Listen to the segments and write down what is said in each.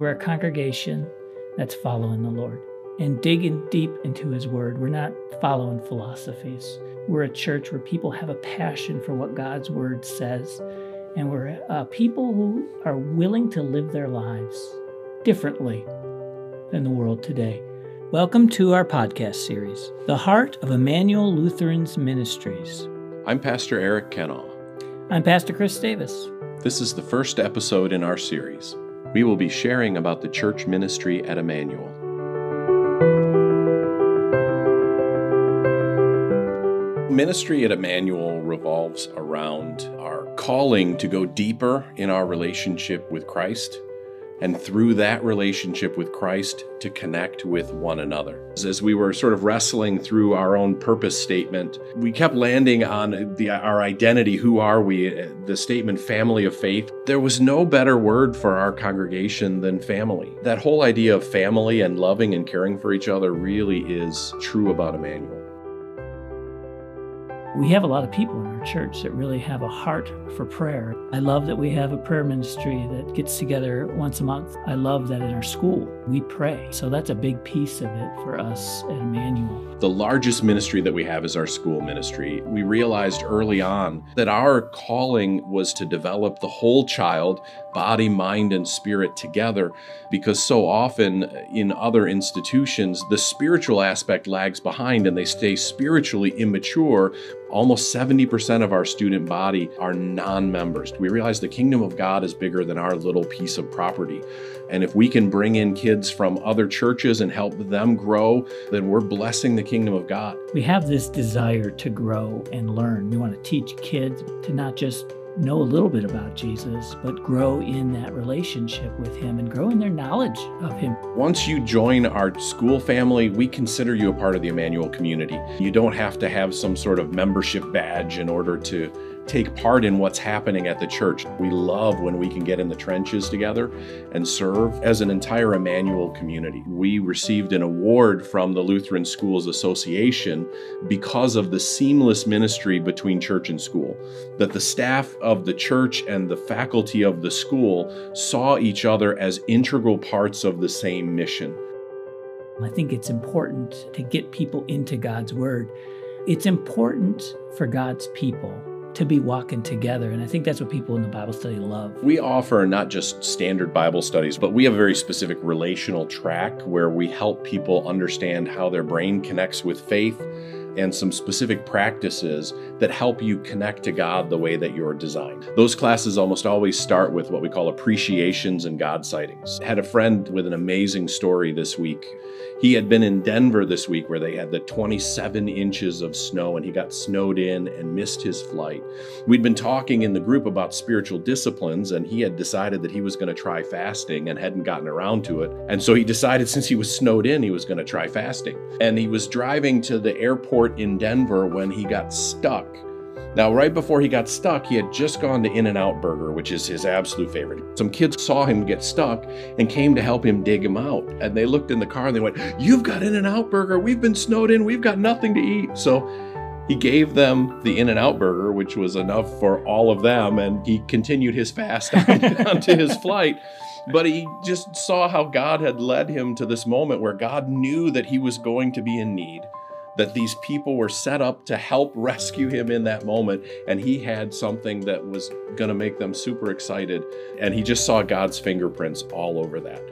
We're a congregation that's following the Lord and digging deep into His Word. We're not following philosophies. We're a church where people have a passion for what God's Word says, and we're uh, people who are willing to live their lives differently than the world today. Welcome to our podcast series, The Heart of Emmanuel Lutherans Ministries. I'm Pastor Eric Kennall. I'm Pastor Chris Davis. This is the first episode in our series we will be sharing about the church ministry at Emmanuel. Ministry at Emmanuel revolves around our calling to go deeper in our relationship with Christ and through that relationship with Christ to connect with one another. As we were sort of wrestling through our own purpose statement, we kept landing on the, our identity who are we, the statement family of faith. There was no better word for our congregation than family. That whole idea of family and loving and caring for each other really is true about Emmanuel. We have a lot of people church that really have a heart for prayer. I love that we have a prayer ministry that gets together once a month. I love that in our school we pray. So that's a big piece of it for us at Emmanuel. The largest ministry that we have is our school ministry. We realized early on that our calling was to develop the whole child, body, mind, and spirit together, because so often in other institutions, the spiritual aspect lags behind and they stay spiritually immature almost 70% of our student body are non members. We realize the kingdom of God is bigger than our little piece of property. And if we can bring in kids from other churches and help them grow, then we're blessing the kingdom of God. We have this desire to grow and learn. We want to teach kids to not just know a little bit about Jesus, but grow in that relationship with Him and grow in their knowledge of Him. Once you join our school family, we consider you a part of the Emmanuel community. You don't have to have some sort of membership badge in order to take part in what's happening at the church. We love when we can get in the trenches together and serve as an entire Emmanuel community. We received an award from the Lutheran Schools Association because of the seamless ministry between church and school, that the staff of the church and the faculty of the school saw each other as integral parts of the same mission. I think it's important to get people into God's Word. It's important for God's people to be walking together. And I think that's what people in the Bible study love. We offer not just standard Bible studies, but we have a very specific relational track where we help people understand how their brain connects with faith and some specific practices that help you connect to God the way that you're designed. Those classes almost always start with what we call appreciations and God sightings. I had a friend with an amazing story this week. He had been in Denver this week where they had the 27 inches of snow and he got snowed in and missed his flight. We'd been talking in the group about spiritual disciplines and he had decided that he was going to try fasting and hadn't gotten around to it. And so he decided since he was snowed in, he was going to try fasting. And he was driving to the airport in Denver when he got stuck now, right before he got stuck, he had just gone to In N Out Burger, which is his absolute favorite. Some kids saw him get stuck and came to help him dig him out. And they looked in the car and they went, You've got In N Out Burger. We've been snowed in. We've got nothing to eat. So he gave them the In N Out Burger, which was enough for all of them. And he continued his fast onto his flight. But he just saw how God had led him to this moment where God knew that he was going to be in need that these people were set up to help rescue him in that moment. And he had something that was going to make them super excited. And he just saw God's fingerprints all over that.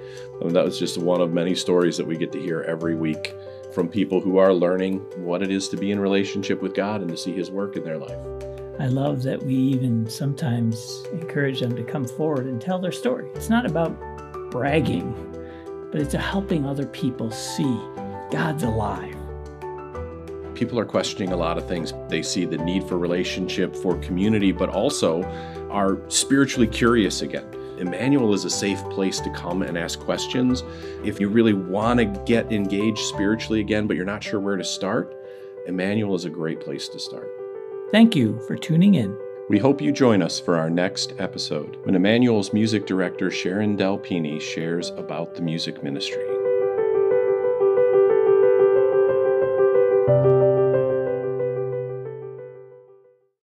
And that was just one of many stories that we get to hear every week from people who are learning what it is to be in relationship with God and to see his work in their life. I love that we even sometimes encourage them to come forward and tell their story. It's not about bragging, but it's helping other people see God's alive people are questioning a lot of things. They see the need for relationship, for community, but also are spiritually curious again. Emmanuel is a safe place to come and ask questions. If you really want to get engaged spiritually again, but you're not sure where to start, Emmanuel is a great place to start. Thank you for tuning in. We hope you join us for our next episode when Emmanuel's music director Sharon Delpini shares about the music ministry.